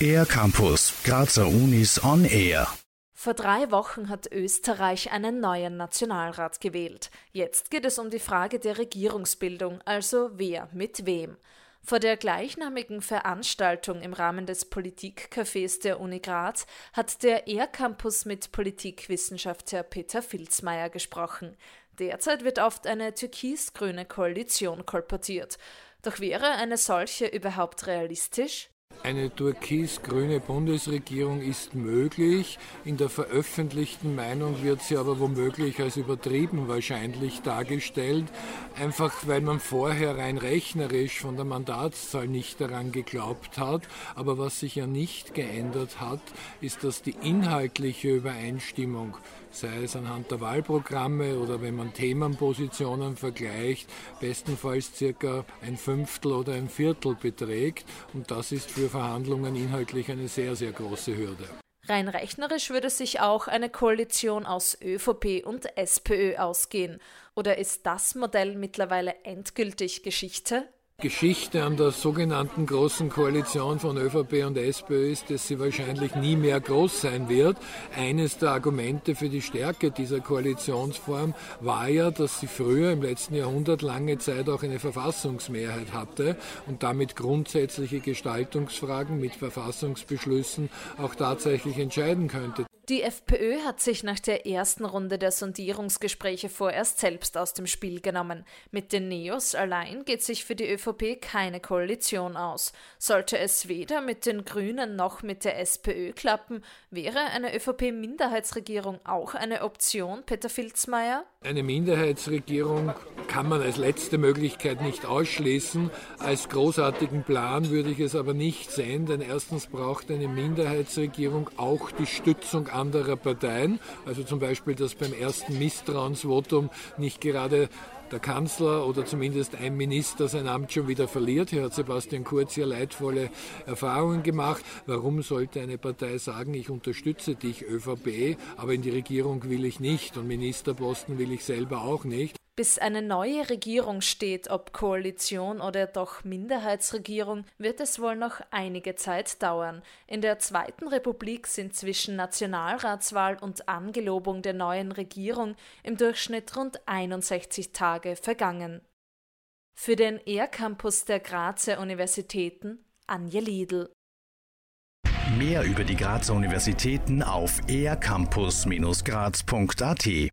Air Campus, Grazer Unis on Air. Vor drei Wochen hat Österreich einen neuen Nationalrat gewählt. Jetzt geht es um die Frage der Regierungsbildung, also wer mit wem. Vor der gleichnamigen Veranstaltung im Rahmen des Politikcafés der Uni Graz hat der ER-Campus mit Politikwissenschaftler Peter Filzmeier gesprochen. Derzeit wird oft eine türkis-grüne Koalition kolportiert. Doch wäre eine solche überhaupt realistisch? Eine türkis-grüne Bundesregierung ist möglich. In der veröffentlichten Meinung wird sie aber womöglich als übertrieben wahrscheinlich dargestellt, einfach weil man vorher rein rechnerisch von der Mandatszahl nicht daran geglaubt hat. Aber was sich ja nicht geändert hat, ist, dass die inhaltliche Übereinstimmung, sei es anhand der Wahlprogramme oder wenn man Themenpositionen vergleicht, bestenfalls circa ein Fünftel oder ein Viertel beträgt. Und das ist für Verhandlungen inhaltlich eine sehr, sehr große Hürde. Rein rechnerisch würde sich auch eine Koalition aus ÖVP und SPÖ ausgehen. Oder ist das Modell mittlerweile endgültig Geschichte? Geschichte an der sogenannten großen Koalition von ÖVP und SPÖ ist, dass sie wahrscheinlich nie mehr groß sein wird. Eines der Argumente für die Stärke dieser Koalitionsform war ja, dass sie früher im letzten Jahrhundert lange Zeit auch eine Verfassungsmehrheit hatte und damit grundsätzliche Gestaltungsfragen mit Verfassungsbeschlüssen auch tatsächlich entscheiden könnte. Die FPÖ hat sich nach der ersten Runde der Sondierungsgespräche vorerst selbst aus dem Spiel genommen. Mit den Neos allein geht sich für die ÖVP keine Koalition aus. Sollte es weder mit den Grünen noch mit der SPÖ klappen, wäre eine ÖVP-Minderheitsregierung auch eine Option, Peter Filzmeier? Eine Minderheitsregierung kann man als letzte Möglichkeit nicht ausschließen. Als großartigen Plan würde ich es aber nicht sehen, denn erstens braucht eine Minderheitsregierung auch die Stützung anderer Parteien. Also zum Beispiel, dass beim ersten Misstrauensvotum nicht gerade der Kanzler oder zumindest ein Minister sein Amt schon wieder verliert. Hier hat Sebastian Kurz ja leidvolle Erfahrungen gemacht. Warum sollte eine Partei sagen, ich unterstütze dich, ÖVP, aber in die Regierung will ich nicht und Ministerposten will ich selber auch nicht? Bis eine neue Regierung steht, ob Koalition oder doch Minderheitsregierung, wird es wohl noch einige Zeit dauern. In der Zweiten Republik sind zwischen Nationalratswahl und Angelobung der neuen Regierung im Durchschnitt rund 61 Tage vergangen. Für den ER-Campus der Grazer Universitäten Anja Liedl. Mehr über die Grazer Universitäten auf ercampus-graz.at